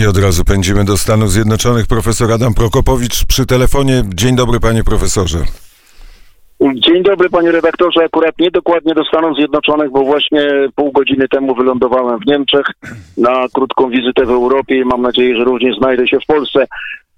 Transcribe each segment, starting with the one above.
I od razu pędzimy do Stanów Zjednoczonych. Profesor Adam Prokopowicz przy telefonie. Dzień dobry, panie profesorze. Dzień dobry panie redaktorze. Akurat nie dokładnie do Stanów Zjednoczonych, bo właśnie pół godziny temu wylądowałem w Niemczech na krótką wizytę w Europie i mam nadzieję, że również znajdę się w Polsce.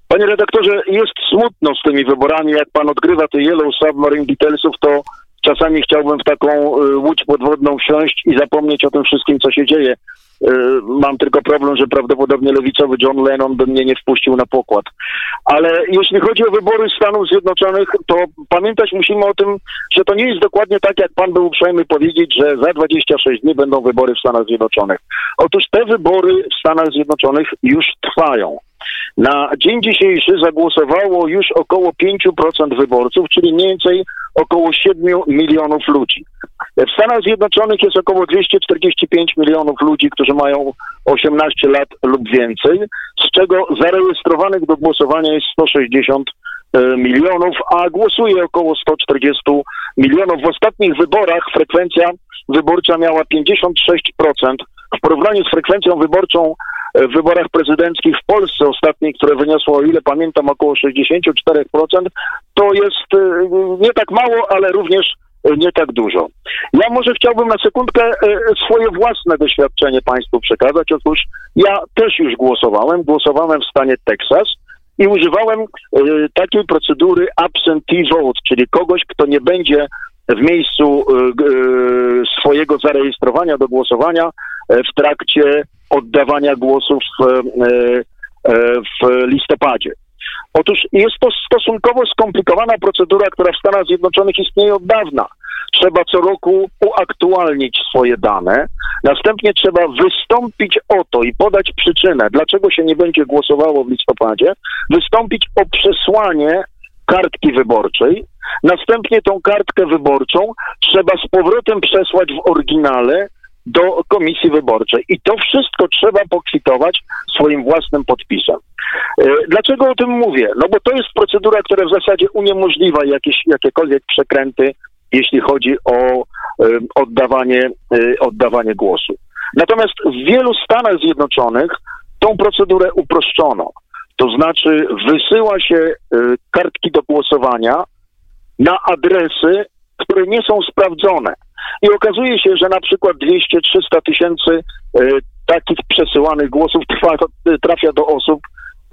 Panie redaktorze, jest smutno z tymi wyborami. Jak pan odgrywa te Yellow Submarine Beatlesów, to czasami chciałbym w taką y, łódź podwodną wsiąść i zapomnieć o tym wszystkim, co się dzieje. Y, Mam tylko problem, że prawdopodobnie lewicowy John Lennon by mnie nie wpuścił na pokład. Ale jeśli chodzi o wybory Stanów Zjednoczonych, to pamiętać musimy o tym, że to nie jest dokładnie tak, jak pan był uprzejmy powiedzieć, że za 26 dni będą wybory w Stanach Zjednoczonych. Otóż te wybory w Stanach Zjednoczonych już trwają. Na dzień dzisiejszy zagłosowało już około 5% wyborców, czyli mniej więcej około 7 milionów ludzi. W Stanach Zjednoczonych jest około 245 milionów ludzi, którzy mają 18 lat lub więcej, z czego zarejestrowanych do głosowania jest 160 e, milionów, a głosuje około 140 milionów. W ostatnich wyborach frekwencja wyborcza miała 56%. W porównaniu z frekwencją wyborczą w wyborach prezydenckich w Polsce ostatniej, które wyniosło, o ile pamiętam, około 64%, to jest e, nie tak mało, ale również e, nie tak dużo. Ja może chciałbym na sekundkę e, swoje własne doświadczenie Państwu przekazać. Otóż ja też już głosowałem. Głosowałem w stanie Teksas i używałem e, takiej procedury absentee vote, czyli kogoś, kto nie będzie w miejscu e, e, swojego zarejestrowania do głosowania e, w trakcie oddawania głosów e, e, w listopadzie. Otóż jest to stosunkowo skomplikowana procedura, która w Stanach Zjednoczonych istnieje od dawna. Trzeba co roku uaktualnić swoje dane, następnie trzeba wystąpić o to i podać przyczynę, dlaczego się nie będzie głosowało w listopadzie, wystąpić o przesłanie kartki wyborczej, następnie tą kartkę wyborczą trzeba z powrotem przesłać w oryginale do komisji wyborczej. I to wszystko trzeba pokwitować swoim własnym podpisem. E, Dlaczego o tym mówię? No bo to jest procedura, która w zasadzie uniemożliwia jakieś, jakiekolwiek przekręty, jeśli chodzi o e, oddawanie, e, oddawanie głosu. Natomiast w wielu Stanach Zjednoczonych tą procedurę uproszczono. To znaczy wysyła się kartki do głosowania na adresy, które nie są sprawdzone. I okazuje się, że na przykład 200-300 tysięcy e, takich przesyłanych głosów trwa, trafia do osób,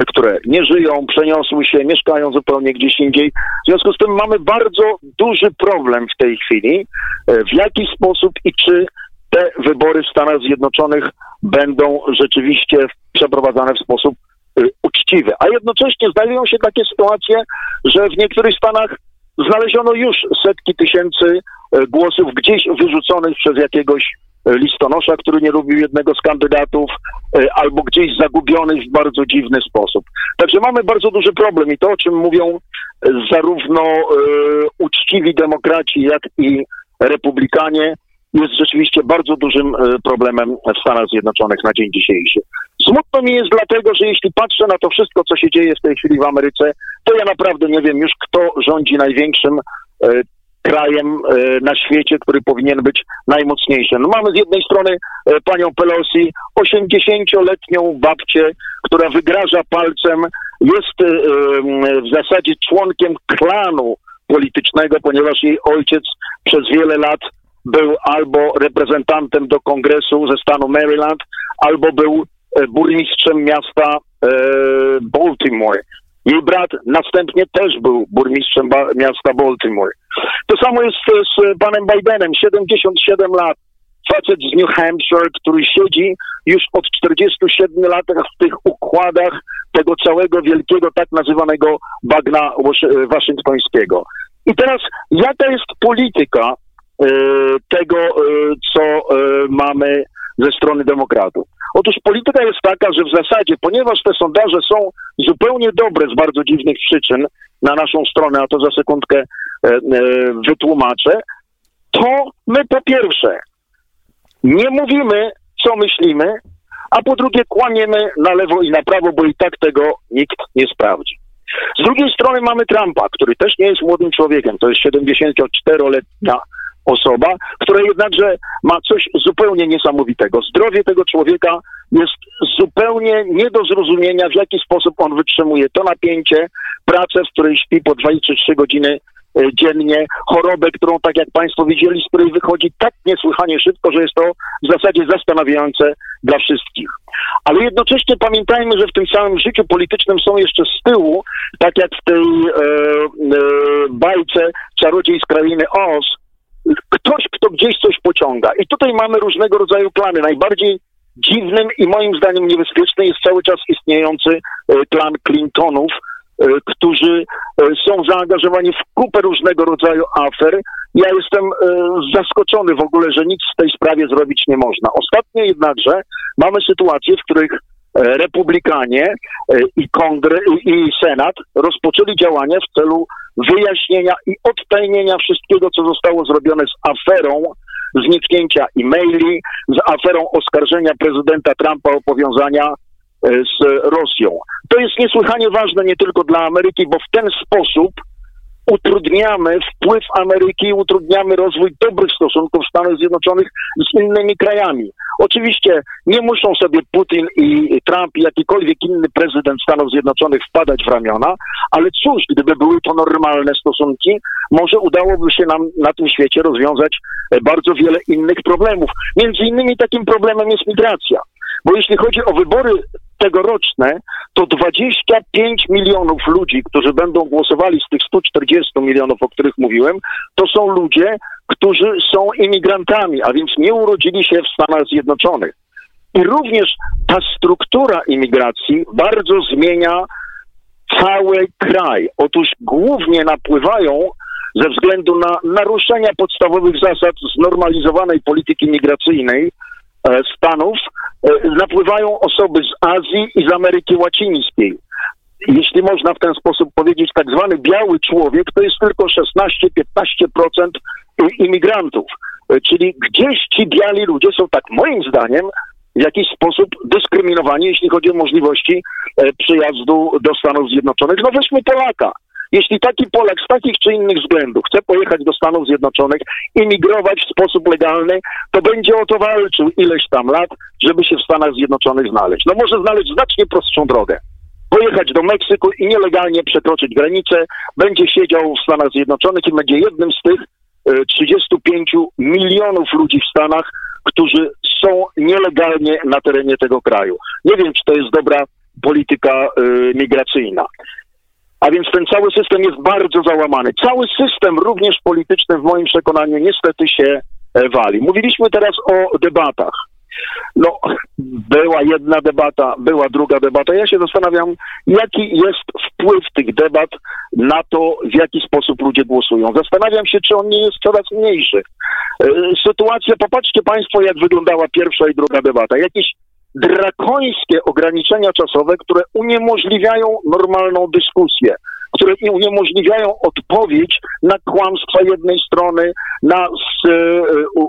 które nie żyją, przeniosły się, mieszkają zupełnie gdzieś indziej. W związku z tym mamy bardzo duży problem w tej chwili, e, w jaki sposób i czy te wybory w Stanach Zjednoczonych będą rzeczywiście przeprowadzane w sposób e, uczciwy. A jednocześnie znajdują się takie sytuacje, że w niektórych stanach znaleziono już setki tysięcy e, głosów gdzieś wyrzuconych przez jakiegoś e, listonosza, który nie lubił jednego z kandydatów, e, albo gdzieś zagubionych w bardzo dziwny sposób. Także mamy bardzo duży problem i to, o czym mówią zarówno uczciwi demokraci, jak i republikanie, jest rzeczywiście bardzo dużym problemem w Stanach Zjednoczonych na dzień dzisiejszy. Smutno mi jest dlatego, że jeśli patrzę na to wszystko, co się dzieje w tej chwili w Ameryce, to ja naprawdę nie wiem już, kto rządzi największym e, krajem e, na świecie, który powinien być najmocniejszy. No mamy z jednej strony e, panią Pelosi, 80-letnią babcię, która wygraża palcem, jest w zasadzie członkiem klanu politycznego, ponieważ jej ojciec przez wiele lat był albo reprezentantem do kongresu ze stanu Maryland, albo był burmistrzem miasta Baltimore. Jej brat następnie też był burmistrzem miasta Baltimore. To samo jest z panem Bidenem, 77 lat. Facet z New Hampshire, który siedzi już od 47 lat w tych układach tego całego wielkiego, tak nazywanego bagna wasz- waszyngtońskiego. I teraz, jaka jest polityka e, tego, e, co e, mamy ze strony demokratów. Otóż polityka jest taka, że w zasadzie, ponieważ te sondaże są zupełnie dobre z bardzo dziwnych przyczyn na naszą stronę, a to za sekundkę e, e, wytłumaczę, to my po pierwsze nie mówimy, co myślimy, a po drugie kłamiemy na lewo i na prawo, bo i tak tego nikt nie sprawdzi. Z drugiej strony mamy Trumpa, który też nie jest młodym człowiekiem, to jest 74-letnia osoba, która jednakże ma coś zupełnie niesamowitego. Zdrowie tego człowieka jest zupełnie nie do zrozumienia, w jaki sposób on wytrzymuje to napięcie, pracę, w której śpi po 2 czy 3 godziny e, dziennie, chorobę, którą, tak jak Państwo widzieli, z której wychodzi tak niesłychanie szybko, że jest to w zasadzie zastanawiające dla wszystkich. Ale jednocześnie pamiętajmy, że w tym samym życiu politycznym są jeszcze z tyłu, tak jak w tej e, e, bajce Czarodziej z krainy Oz, ktoś, kto gdzieś coś pociąga. I tutaj mamy różnego rodzaju plany. Najbardziej dziwnym i moim zdaniem niebezpieczny jest cały czas istniejący e, plan Clintonów, e, którzy e, są zaangażowani w kupę różnego rodzaju afer. Ja jestem zaskoczony w ogóle, że nic w tej sprawie zrobić nie można. Ostatnio jednakże mamy sytuację, w których Republikanie i Kongres i Senat rozpoczęli działania w celu wyjaśnienia i odtajnienia wszystkiego, co zostało zrobione z aferą zniknięcia e-maili, z aferą oskarżenia prezydenta Trumpa o powiązania e, z Rosją. To jest niesłychanie ważne nie tylko dla Ameryki, bo w ten sposób utrudniamy wpływ Ameryki, utrudniamy rozwój dobrych stosunków Stanów Zjednoczonych z innymi krajami. Oczywiście nie muszą sobie Putin i Trump i jakikolwiek inny prezydent Stanów Zjednoczonych wpadać w ramiona, ale cóż, gdyby były to normalne stosunki, może udałoby się nam na tym świecie rozwiązać bardzo wiele innych problemów. Między innymi takim problemem jest migracja. Bo jeśli chodzi o wybory tegoroczne, to 25 milionów ludzi, którzy będą głosowali z tych 140 milionów, o których mówiłem, to są ludzie, którzy są imigrantami, a więc nie urodzili się w Stanach Zjednoczonych. I również ta struktura imigracji bardzo zmienia cały kraj. Otóż głównie napływają ze względu na naruszenia podstawowych zasad znormalizowanej polityki migracyjnej Stanów e, napływają osoby z Azji i z Ameryki Łacińskiej. Jeśli można w ten sposób powiedzieć, tak zwany biały człowiek to jest tylko 16-15% imigrantów. E, czyli gdzieś ci biali ludzie są, tak moim zdaniem, w jakiś sposób dyskryminowani, jeśli chodzi o możliwości przyjazdu do Stanów Zjednoczonych. No weźmy Polaka. Jeśli taki Polak z takich czy innych względów chce pojechać do Stanów Zjednoczonych, imigrować w sposób legalny, to będzie o to walczył ileś tam lat, żeby się w Stanach Zjednoczonych znaleźć. No może znaleźć znacznie prostszą drogę. Pojechać do Meksyku i nielegalnie przekroczyć granicę, będzie siedział w Stanach Zjednoczonych i będzie jednym z tych 35 e, milionów ludzi w Stanach, którzy są nielegalnie na terenie tego kraju. Nie wiem, czy to jest dobra polityka y, migracyjna. A więc ten cały system jest bardzo załamany. Cały system, również polityczny, w moim przekonaniu, niestety się e, wali. Mówiliśmy teraz o debatach. No, była jedna debata, była druga debata. Ja się zastanawiam, jaki jest wpływ tych debat na to, w jaki sposób ludzie głosują. Zastanawiam się, czy on nie jest coraz mniejszy. E, sytuacja, popatrzcie Państwo, jak wyglądała pierwsza i druga debata. Jakieś drakońskie ograniczenia czasowe, które uniemożliwiają normalną dyskusję, które uniemożliwiają odpowiedź na kłamstwa jednej strony, na z, e,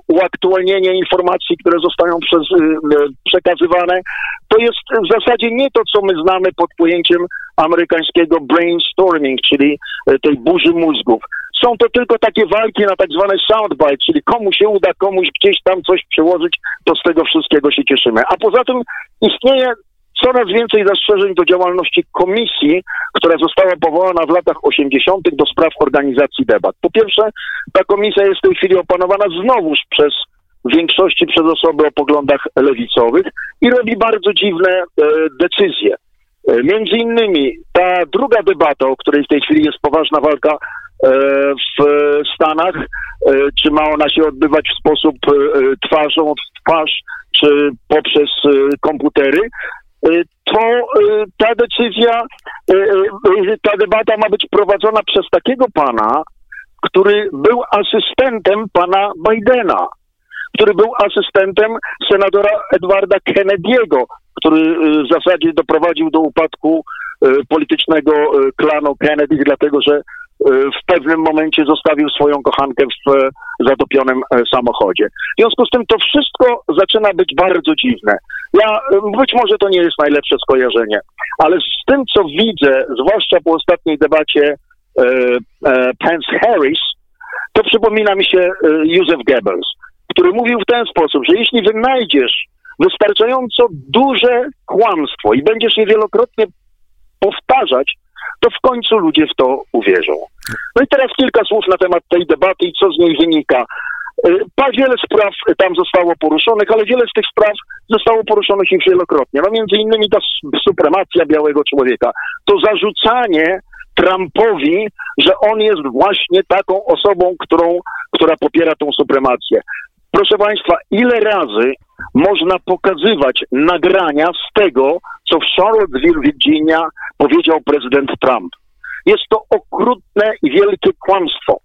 uaktualnienie informacji, które zostają przez, e, przekazywane. To jest w zasadzie nie to, co my znamy pod pojęciem amerykańskiego brainstorming, czyli e, tej burzy mózgów. Są to tylko takie walki na tak zwane soundbite, czyli komu się uda komuś gdzieś tam coś przełożyć, to z tego wszystkiego się cieszymy. A poza tym istnieje coraz więcej zastrzeżeń do działalności komisji, która została powołana w latach 80. do spraw organizacji debat. Po pierwsze, ta komisja jest w tej chwili opanowana znowuż przez w większości przez osoby o poglądach lewicowych i robi bardzo dziwne e, decyzje. E, między innymi ta druga debata, o której w tej chwili jest poważna walka w Stanach, e, czy ma ona się odbywać w sposób e, twarzą w twarz, czy poprzez komputery, to ta decyzja, ta debata ma być prowadzona przez takiego pana, który był asystentem pana Bidena, który był asystentem senatora Edwarda Kennedy'ego, który w zasadzie doprowadził do upadku politycznego klanu Kennedy, dlatego że E, w pewnym momencie zostawił swoją kochankę w e, zatopionym e, samochodzie. W związku z tym to wszystko zaczyna być bardzo dziwne. Ja, być może to nie jest najlepsze skojarzenie, ale z tym, co widzę, zwłaszcza po ostatniej debacie e, e, Pence-Harris, to przypomina mi się Józef Goebbels, który mówił w ten sposób, że jeśli wynajdziesz wystarczająco duże kłamstwo i będziesz je wielokrotnie powtarzać, to w końcu ludzie w to uwierzą. No i teraz kilka słów na temat tej debaty i co z niej wynika. Pa, wiele spraw tam zostało poruszonych, ale wiele z tych spraw zostało poruszonych już wielokrotnie. No między innymi ta supremacja białego człowieka, to zarzucanie Trumpowi, że on jest właśnie taką osobą, którą, która popiera tą supremację. Proszę Państwa, ile razy można pokazywać nagrania z tego, co w Charlottesville, Virginia powiedział prezydent Trump? Jest to okrutne i wielkie kłamstwo.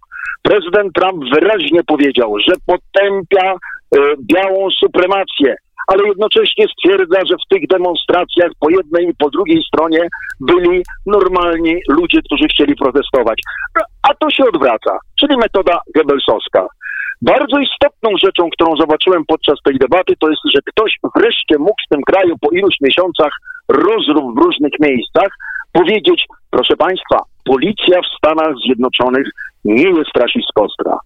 Prezydent Trump wyraźnie powiedział, że potępia y, białą supremację, ale jednocześnie stwierdza, że w tych demonstracjach po jednej i po drugiej stronie byli normalni ludzie, którzy chcieli protestować. A to się odwraca, czyli metoda Goebbelsowska. Bardzo istotną rzeczą, którą zobaczyłem podczas tej debaty, to jest, że ktoś wreszcie mógł w tym kraju po iluś miesiącach rozrób w różnych miejscach powiedzieć, proszę Państwa, policja w Stanach Zjednoczonych nie jest rasistowska.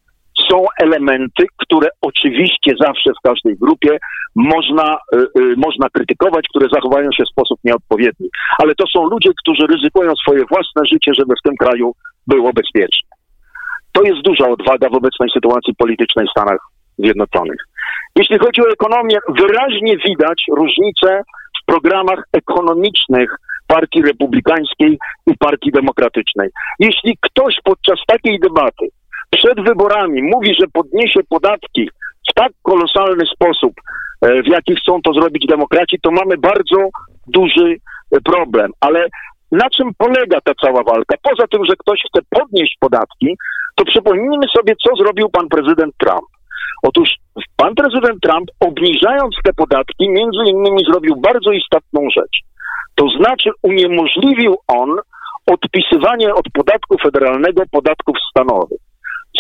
Są elementy, które oczywiście zawsze w każdej grupie można, y, y, można krytykować, które zachowują się w sposób nieodpowiedni. Ale to są ludzie, którzy ryzykują swoje własne życie, żeby w tym kraju było bezpiecznie. To jest duża odwaga w obecnej sytuacji politycznej w Stanach Zjednoczonych. Jeśli chodzi o ekonomię, wyraźnie widać różnicę w programach ekonomicznych Partii Republikańskiej i Partii Demokratycznej. Jeśli ktoś podczas takiej debaty przed wyborami mówi, że podniesie podatki w tak kolosalny sposób, e, w jaki chcą to zrobić demokraci, to mamy bardzo duży e, problem. Ale na czym polega ta cała walka? Poza tym, że ktoś chce podnieść podatki, to przypomnijmy sobie, co zrobił pan prezydent Trump. Otóż pan prezydent Trump, obniżając te podatki, między innymi zrobił bardzo istotną rzecz. To znaczy uniemożliwił on odpisywanie od podatku federalnego podatków stanowych.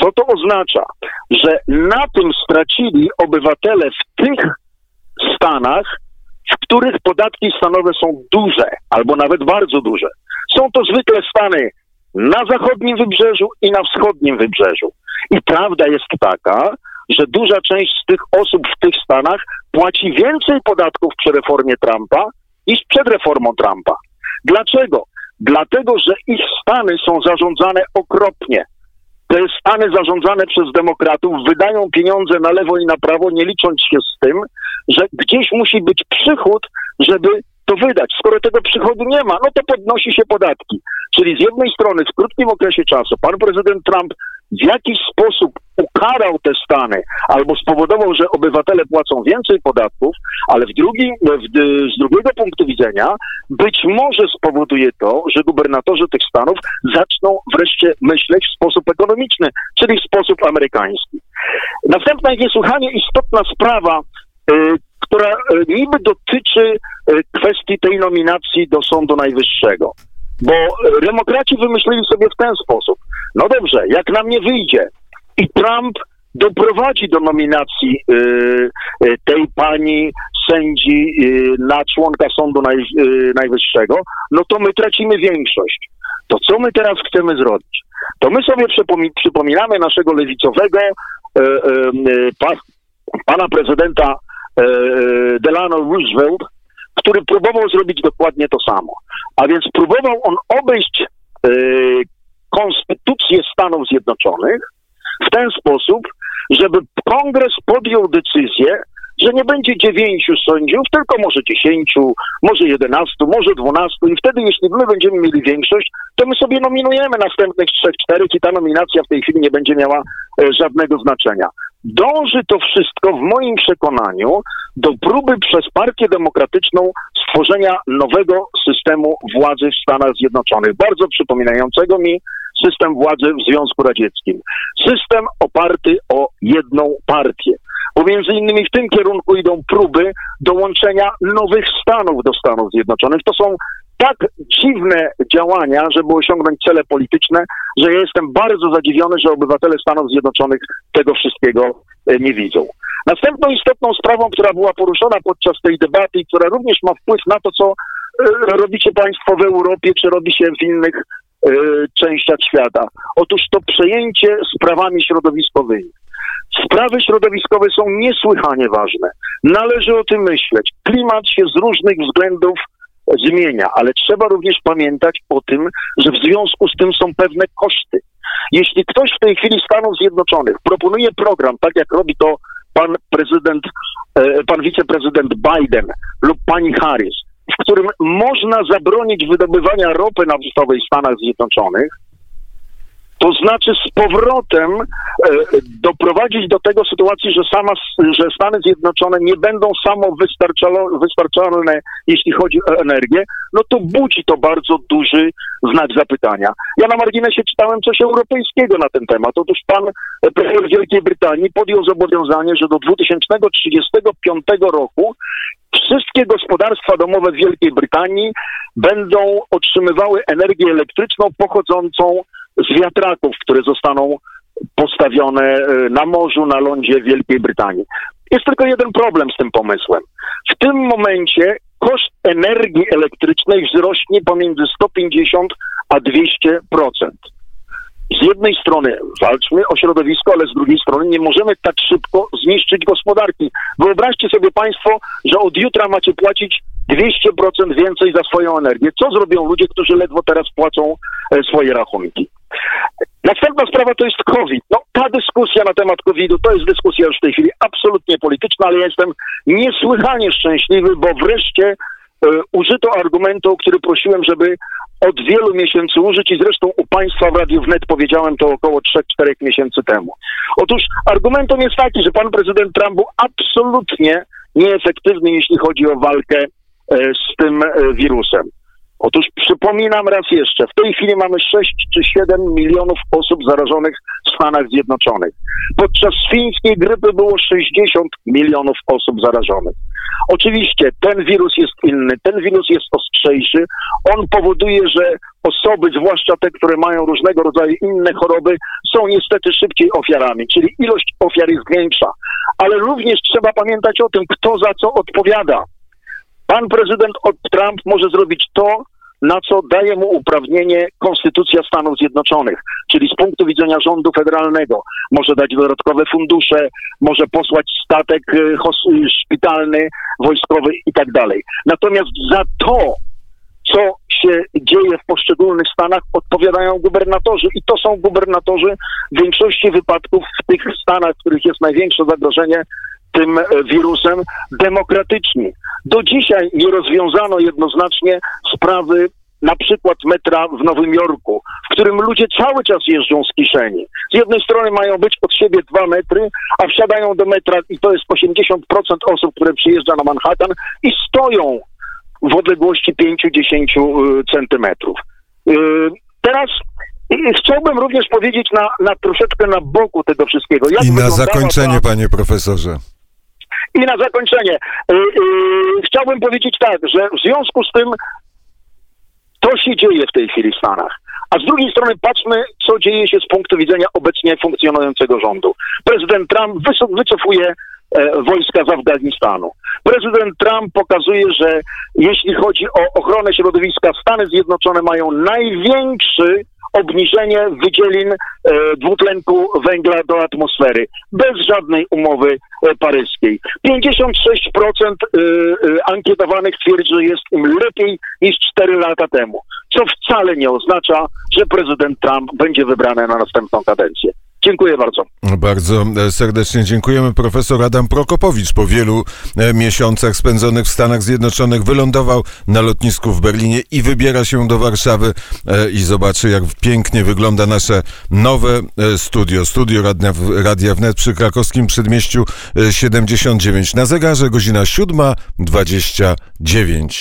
Co to oznacza? Że na tym stracili obywatele w tych stanach, w których podatki stanowe są duże, albo nawet bardzo duże. Są to zwykle stany na zachodnim wybrzeżu i na wschodnim wybrzeżu. I prawda jest taka, że duża część z tych osób w tych stanach płaci więcej podatków przy reformie Trumpa niż przed reformą Trumpa. Dlaczego? Dlatego, że ich stany są zarządzane okropnie. Te stany zarządzane przez demokratów wydają pieniądze na lewo i na prawo, nie licząc się z tym, że gdzieś musi być przychód, żeby to wydać. Skoro tego przychodu nie ma, no to podnosi się podatki. Czyli z jednej strony w krótkim okresie czasu pan prezydent Trump w jakiś sposób ukarał te stany albo spowodował, że obywatele płacą więcej podatków, ale w drugim, w, z drugiego punktu widzenia być może spowoduje to, że gubernatorzy tych stanów zaczną wreszcie myśleć w sposób ekonomiczny, czyli w sposób amerykański. Następna jest niesłychanie istotna sprawa, y, która y, niby dotyczy y, kwestii tej nominacji do Sądu Najwyższego. Bo demokraci wymyślili sobie w ten sposób. No dobrze, jak nam nie wyjdzie i Trump doprowadzi do nominacji y, y, tej pani sędzi y, na członka Sądu naj, Najwyższego, no to my tracimy większość. To co my teraz chcemy zrobić? To my sobie przypomi przypominamy naszego lewicowego pa, pana prezydenta Delano Roosevelt, który próbował zrobić dokładnie to samo. A więc próbował on obejść y, konstytucję Stanów Zjednoczonych w ten sposób, żeby kongres podjął decyzję, że nie będzie dziewięciu sędziów, tylko może dziesięciu, może jedenastu, może dwunastu i wtedy, jeśli my będziemy mieli większość, to my sobie nominujemy następnych trzech, czterech i ta nominacja w tej chwili nie będzie miała e, żadnego znaczenia. Dąży to wszystko w moim przekonaniu do próby przez Partię Demokratyczną stworzenia nowego systemu władzy w Stanach Zjednoczonych, bardzo przypominającego mi system władzy w Związku Radzieckim. System oparty o jedną partię. Bo między innymi w tym kierunku idą próby dołączenia nowych stanów do Stanów Zjednoczonych. To są tak dziwne działania, żeby osiągnąć cele polityczne, że ja jestem bardzo zadziwiony, że obywatele Stanów Zjednoczonych tego wszystkiego e, nie widzą. Następną istotną sprawą, która była poruszona podczas tej debaty i która również ma wpływ na to, co e, robicie Państwo w Europie, czy robi się w innych e, częściach świata. Otóż to przejęcie sprawami środowiskowymi. Sprawy środowiskowe są niesłychanie ważne. Należy o tym myśleć. Klimat się z różnych względów zmienia, ale trzeba również pamiętać o tym, że w związku z tym są pewne koszty. Jeśli ktoś w tej chwili Stanów Zjednoczonych proponuje program, tak jak robi to pan prezydent, e, pan wiceprezydent Biden lub pani Harris, w którym można zabronić wydobywania ropy naftowej w Stanach Zjednoczonych, to znaczy z powrotem e, doprowadzić do tego sytuacji, że, sama, że Stany Zjednoczone nie będą samowystarczalne, jeśli chodzi o energię, no to budzi to bardzo duży znak zapytania. Ja na marginesie czytałem coś europejskiego na ten temat. Otóż pan premier Wielkiej Brytanii podjął zobowiązanie, że do 2035 roku wszystkie gospodarstwa domowe w Wielkiej Brytanii będą otrzymywały energię elektryczną pochodzącą z wiatraków, które zostaną postawione e, na morzu, na lądzie Wielkiej Brytanii. Jest tylko jeden problem z tym pomysłem. W tym momencie koszt energii elektrycznej wzrośnie pomiędzy 150 a 200% z jednej strony walczmy o środowisko, ale z drugiej strony nie możemy tak szybko zniszczyć gospodarki. Wyobraźcie sobie Państwo, że od jutra macie płacić 200% więcej za swoją energię. Co zrobią ludzie, którzy ledwo teraz płacą e, swoje rachunki? Następna sprawa to jest COVID. No, ta dyskusja na temat COVID-u to jest dyskusja już w tej chwili absolutnie polityczna, ale ja jestem niesłychanie szczęśliwy, bo wreszcie e, użyto argumentu, który prosiłem, żeby od wielu miesięcy użyć i zresztą u Państwa w Radiu Wnet powiedziałem to około 3-4 miesięcy temu. Otóż argumentem jest taki, że pan prezydent Trump był absolutnie nieefektywny, jeśli chodzi o walkę e, z tym e, wirusem. Otóż przypominam raz jeszcze, w tej chwili mamy 6 czy 7 milionów osób zarażonych Stanach Zjednoczonych. Podczas świńskiej grypy było 60 milionów osób zarażonych. Oczywiście ten wirus jest inny, ten wirus jest ostrzejszy. On powoduje, że osoby, zwłaszcza te, które mają różnego rodzaju inne choroby, są niestety szybciej ofiarami, czyli ilość ofiar jest większa. Ale również trzeba pamiętać o tym, kto za co odpowiada. Pan prezydent Trump może zrobić to, na co daje mu uprawnienie Konstytucja Stanów Zjednoczonych, czyli z punktu widzenia rządu federalnego może dać dodatkowe fundusze, może posłać statek y, szpitalny, wojskowy i tak dalej. Natomiast za to, co się dzieje w poszczególnych stanach, odpowiadają gubernatorzy i to są gubernatorzy w większości wypadków w tych stanach, w których jest największe zagrożenie tym e, wirusem, demokratyczni. Do dzisiaj nie rozwiązano jednoznacznie sprawy na przykład metra w Nowym Jorku, w którym ludzie cały czas jeżdżą z kieszeni. Z jednej strony mają być od siebie dwa metry, a wsiadają do metra i to jest 80% osób, które przyjeżdża na Manhattan i stoją w odległości 5-10 y, centymetrów. Y, teraz chciałbym również powiedzieć na, na troszeczkę na boku tego wszystkiego. I na zakończenie, ta... panie profesorze. I na zakończenie. Yy, yy, chciałbym powiedzieć tak, że w związku z tym to się dzieje w tej chwili w Stanach. A z drugiej strony patrzmy, co dzieje się z punktu widzenia obecnie funkcjonującego rządu. Prezydent Trump wycofuje e, wojska z Afganistanu. Prezydent Trump pokazuje, że jeśli chodzi o ochronę środowiska, Stany Zjednoczone mają największy obniżenie wydzielin e, dwutlenku węgla do atmosfery, bez żadnej umowy e, paryskiej. 56% e, ankietowanych twierdzi, że jest im lepiej niż 4 lata temu, co wcale nie oznacza, że prezydent Trump będzie wybrany na następną kadencję. Dziękuję bardzo. Bardzo e, serdecznie dziękujemy. Profesor Adam Prokopowicz po wielu e, miesiącach spędzonych w Stanach Zjednoczonych wylądował na lotnisku w Berlinie i wybiera się do Warszawy e, i zobaczy, jak pięknie wygląda nasze nowe studio. Studio Radia, Radia Wnet przy krakowskim przedmieściu 79. Na zegarze godzina 7.29.